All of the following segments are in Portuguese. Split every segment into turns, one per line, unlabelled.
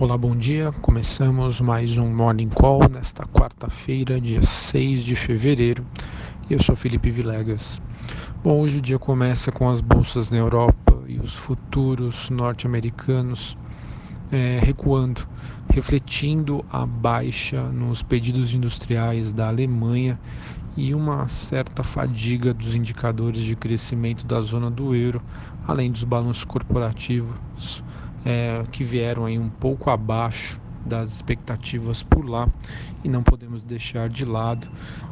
Olá, bom dia. Começamos mais um Morning Call nesta quarta-feira, dia 6 de fevereiro. Eu sou Felipe Vilegas. Bom, hoje o dia começa com as bolsas na Europa e os futuros norte-americanos é, recuando, refletindo a baixa nos pedidos industriais da Alemanha e uma certa fadiga dos indicadores de crescimento da zona do euro, além dos balanços corporativos é, que vieram aí um pouco abaixo das expectativas por lá e não podemos deixar de lado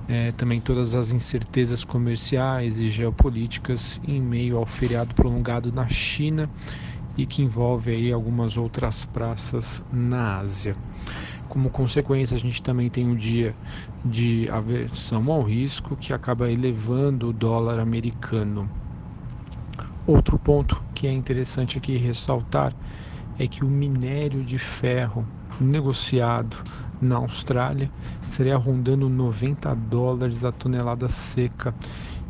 é, também todas as incertezas comerciais e geopolíticas em meio ao feriado prolongado na China e que envolve aí algumas outras praças na Ásia. Como consequência, a gente também tem um dia de aversão ao risco que acaba elevando o dólar americano. Outro ponto que é interessante aqui ressaltar é que o minério de ferro negociado na Austrália estaria rondando 90 dólares a tonelada seca.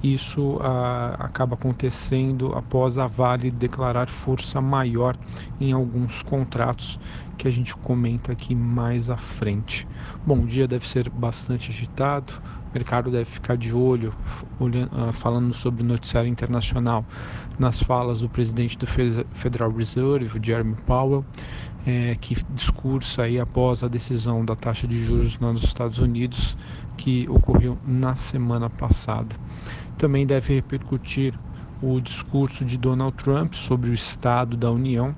Isso ah, acaba acontecendo após a Vale declarar força maior em alguns contratos que a gente comenta aqui mais à frente. Bom, o dia deve ser bastante agitado, o mercado deve ficar de olho, olhando, uh, falando sobre o noticiário internacional, nas falas do presidente do Federal Reserve, Jeremy Powell, é, que discursa aí após a decisão da taxa de juros nos Estados Unidos, que ocorreu na semana passada. Também deve repercutir o discurso de Donald Trump sobre o Estado da União,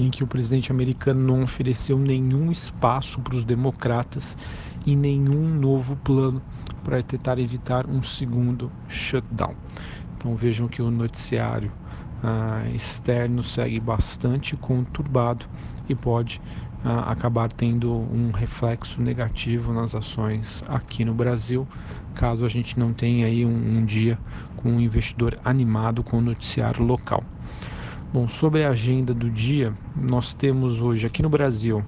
em que o presidente americano não ofereceu nenhum espaço para os democratas e nenhum novo plano para tentar evitar um segundo shutdown. Então vejam que o noticiário ah, externo segue bastante conturbado e pode ah, acabar tendo um reflexo negativo nas ações aqui no Brasil, caso a gente não tenha aí um, um dia com um investidor animado com o noticiário local. Bom, sobre a agenda do dia, nós temos hoje aqui no Brasil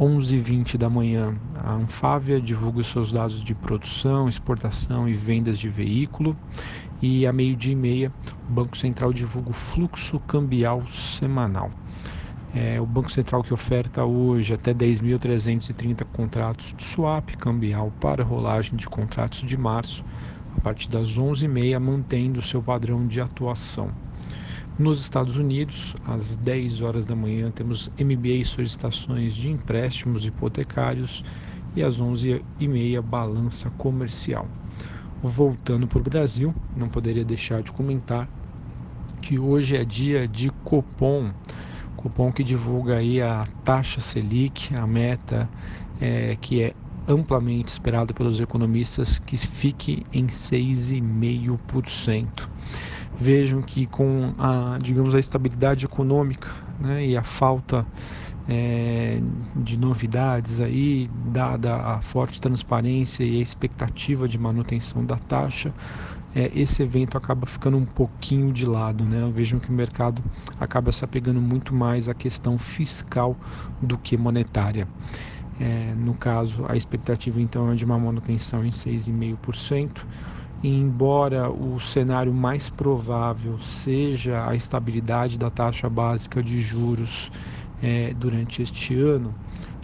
11h20 da manhã, a Anfávia divulga os seus dados de produção, exportação e vendas de veículo. E a meio-dia e meia, o Banco Central divulga o fluxo cambial semanal. É o Banco Central que oferta hoje até 10.330 contratos de swap cambial para rolagem de contratos de março, a partir das 11h30, mantendo o seu padrão de atuação. Nos Estados Unidos, às 10 horas da manhã, temos MBA solicitações de empréstimos hipotecários e às 11h30 balança comercial. Voltando para o Brasil, não poderia deixar de comentar que hoje é dia de Copom, Copom que divulga aí a taxa Selic, a meta é, que é amplamente esperada pelos economistas que fique em 6,5%. Vejam que com a, digamos, a estabilidade econômica né, e a falta é, de novidades aí, dada a forte transparência e a expectativa de manutenção da taxa, é, esse evento acaba ficando um pouquinho de lado. Né? Vejam que o mercado acaba se apegando muito mais à questão fiscal do que monetária. É, no caso, a expectativa então é de uma manutenção em 6,5%. Embora o cenário mais provável seja a estabilidade da taxa básica de juros é, durante este ano,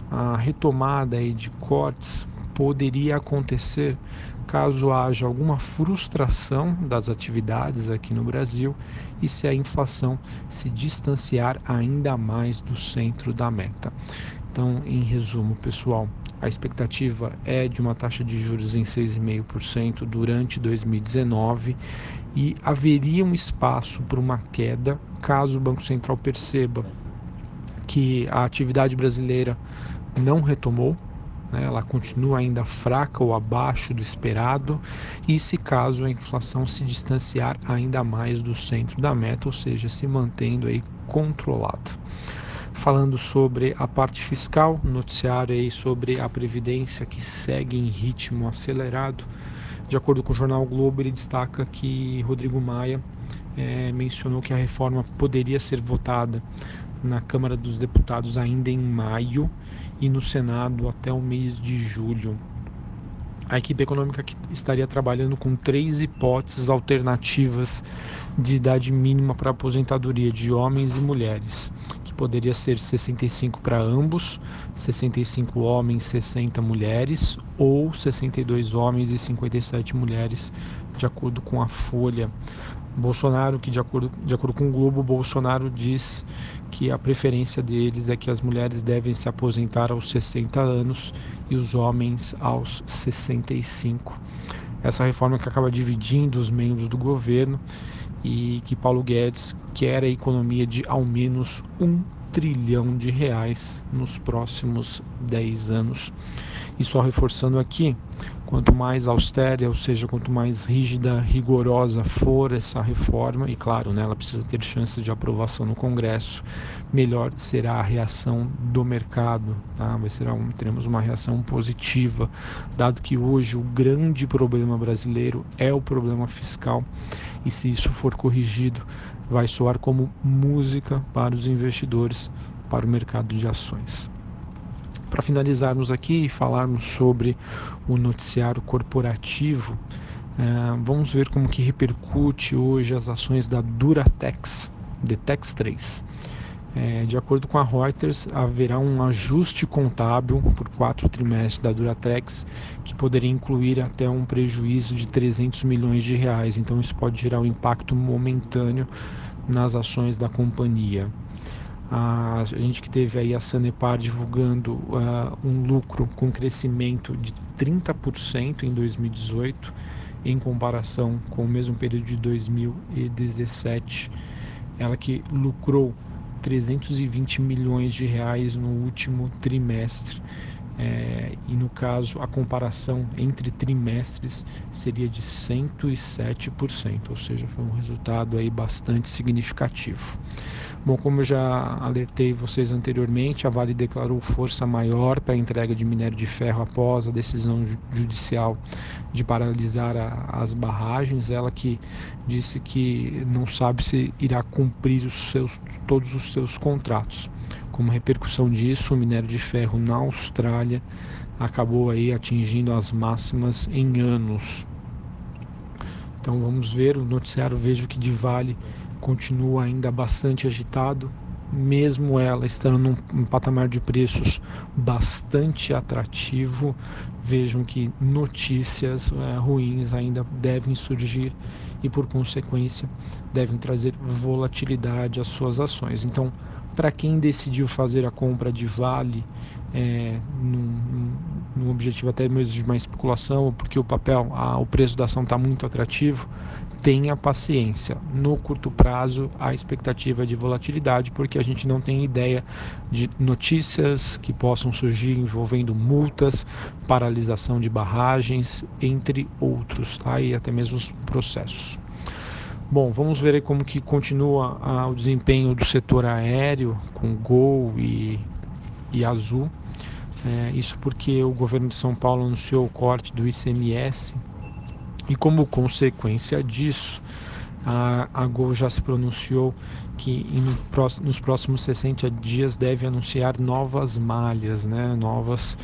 a retomada aí de cortes poderia acontecer caso haja alguma frustração das atividades aqui no Brasil e se a inflação se distanciar ainda mais do centro da meta. Então, em resumo, pessoal, a expectativa é de uma taxa de juros em 6,5% durante 2019 e haveria um espaço para uma queda caso o Banco Central perceba que a atividade brasileira não retomou, né, ela continua ainda fraca ou abaixo do esperado, e se caso a inflação se distanciar ainda mais do centro da meta, ou seja, se mantendo aí controlada falando sobre a parte fiscal, noticiário aí sobre a previdência que segue em ritmo acelerado. De acordo com o jornal o Globo, ele destaca que Rodrigo Maia é, mencionou que a reforma poderia ser votada na Câmara dos Deputados ainda em maio e no Senado até o mês de julho. A equipe econômica que estaria trabalhando com três hipóteses alternativas de idade mínima para aposentadoria de homens e mulheres, poderia ser 65 para ambos, 65 homens, 60 mulheres, ou 62 homens e 57 mulheres, de acordo com a Folha. Bolsonaro, que de acordo, de acordo com o Globo, Bolsonaro diz que a preferência deles é que as mulheres devem se aposentar aos 60 anos e os homens aos 65. Essa reforma que acaba dividindo os membros do governo e que Paulo Guedes quer a economia de ao menos um trilhão de reais nos próximos 10 anos. E só reforçando aqui, quanto mais austera, ou seja, quanto mais rígida, rigorosa for essa reforma, e claro, né, ela precisa ter chances de aprovação no Congresso, melhor será a reação do mercado. Tá? Ser um, teremos uma reação positiva, dado que hoje o grande problema brasileiro é o problema fiscal, e se isso for corrigido, vai soar como música para os investidores, para o mercado de ações. Para finalizarmos aqui e falarmos sobre o noticiário corporativo, é, vamos ver como que repercute hoje as ações da Duratex, Detex 3. É, de acordo com a Reuters, haverá um ajuste contábil por quatro trimestres da Duratex, que poderia incluir até um prejuízo de 300 milhões de reais. Então, isso pode gerar um impacto momentâneo nas ações da companhia. A gente que teve aí a Sanepar divulgando uh, um lucro com crescimento de 30% em 2018 em comparação com o mesmo período de 2017. Ela que lucrou 320 milhões de reais no último trimestre. É, e no caso a comparação entre trimestres seria de 107%, ou seja, foi um resultado aí bastante significativo. Bom, como eu já alertei vocês anteriormente, a Vale declarou força maior para a entrega de minério de ferro após a decisão judicial de paralisar a, as barragens. Ela que disse que não sabe se irá cumprir os seus, todos os seus contratos. Como repercussão disso, o minério de ferro na Austrália acabou aí atingindo as máximas em anos. Então vamos ver o noticiário vejo que de Vale continua ainda bastante agitado, mesmo ela estando num, patamar de preços bastante atrativo, vejam que notícias é, ruins ainda devem surgir e, por consequência, devem trazer volatilidade às suas ações. Então, para quem decidiu fazer a compra de Vale, é, num, num, objetivo até mesmo de uma especulação, porque o papel, a, o preço da ação está muito atrativo, tenha paciência. No curto prazo, a expectativa de volatilidade, porque a gente não tem ideia de notícias que possam surgir envolvendo multas, paralisação de barragens, entre outros, tá? e até mesmo os processos. Bom, vamos ver como que continua ah, o desempenho do setor aéreo com Gol e, e Azul. É, isso porque o governo de São Paulo anunciou o corte do ICMS e como consequência disso, a, a Gol já se pronunciou que no, nos próximos 60 dias deve anunciar novas malhas, né, novas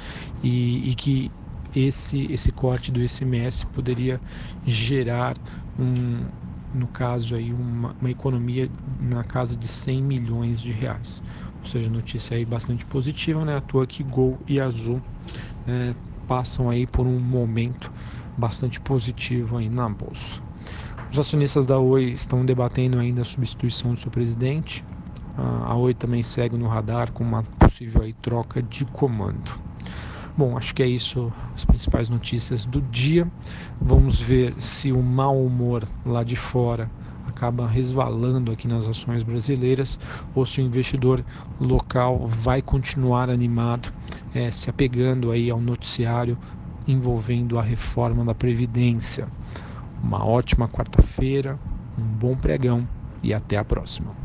e, e que esse, esse corte do ICMS poderia gerar um, no caso aí uma, uma economia na casa de 100 milhões de reais. Ou seja, notícia aí bastante positiva, né? À toa que Gol e Azul é, passam aí por um momento bastante positivo aí na bolsa. Os acionistas da Oi estão debatendo ainda a substituição do seu presidente. A Oi também segue no radar com uma possível aí troca de comando. Bom, acho que é isso as principais notícias do dia. Vamos ver se o mau humor lá de fora acaba resvalando aqui nas ações brasileiras ou se o investidor local vai continuar animado, é, se apegando aí ao noticiário envolvendo a reforma da Previdência. Uma ótima quarta-feira, um bom pregão e até a próxima.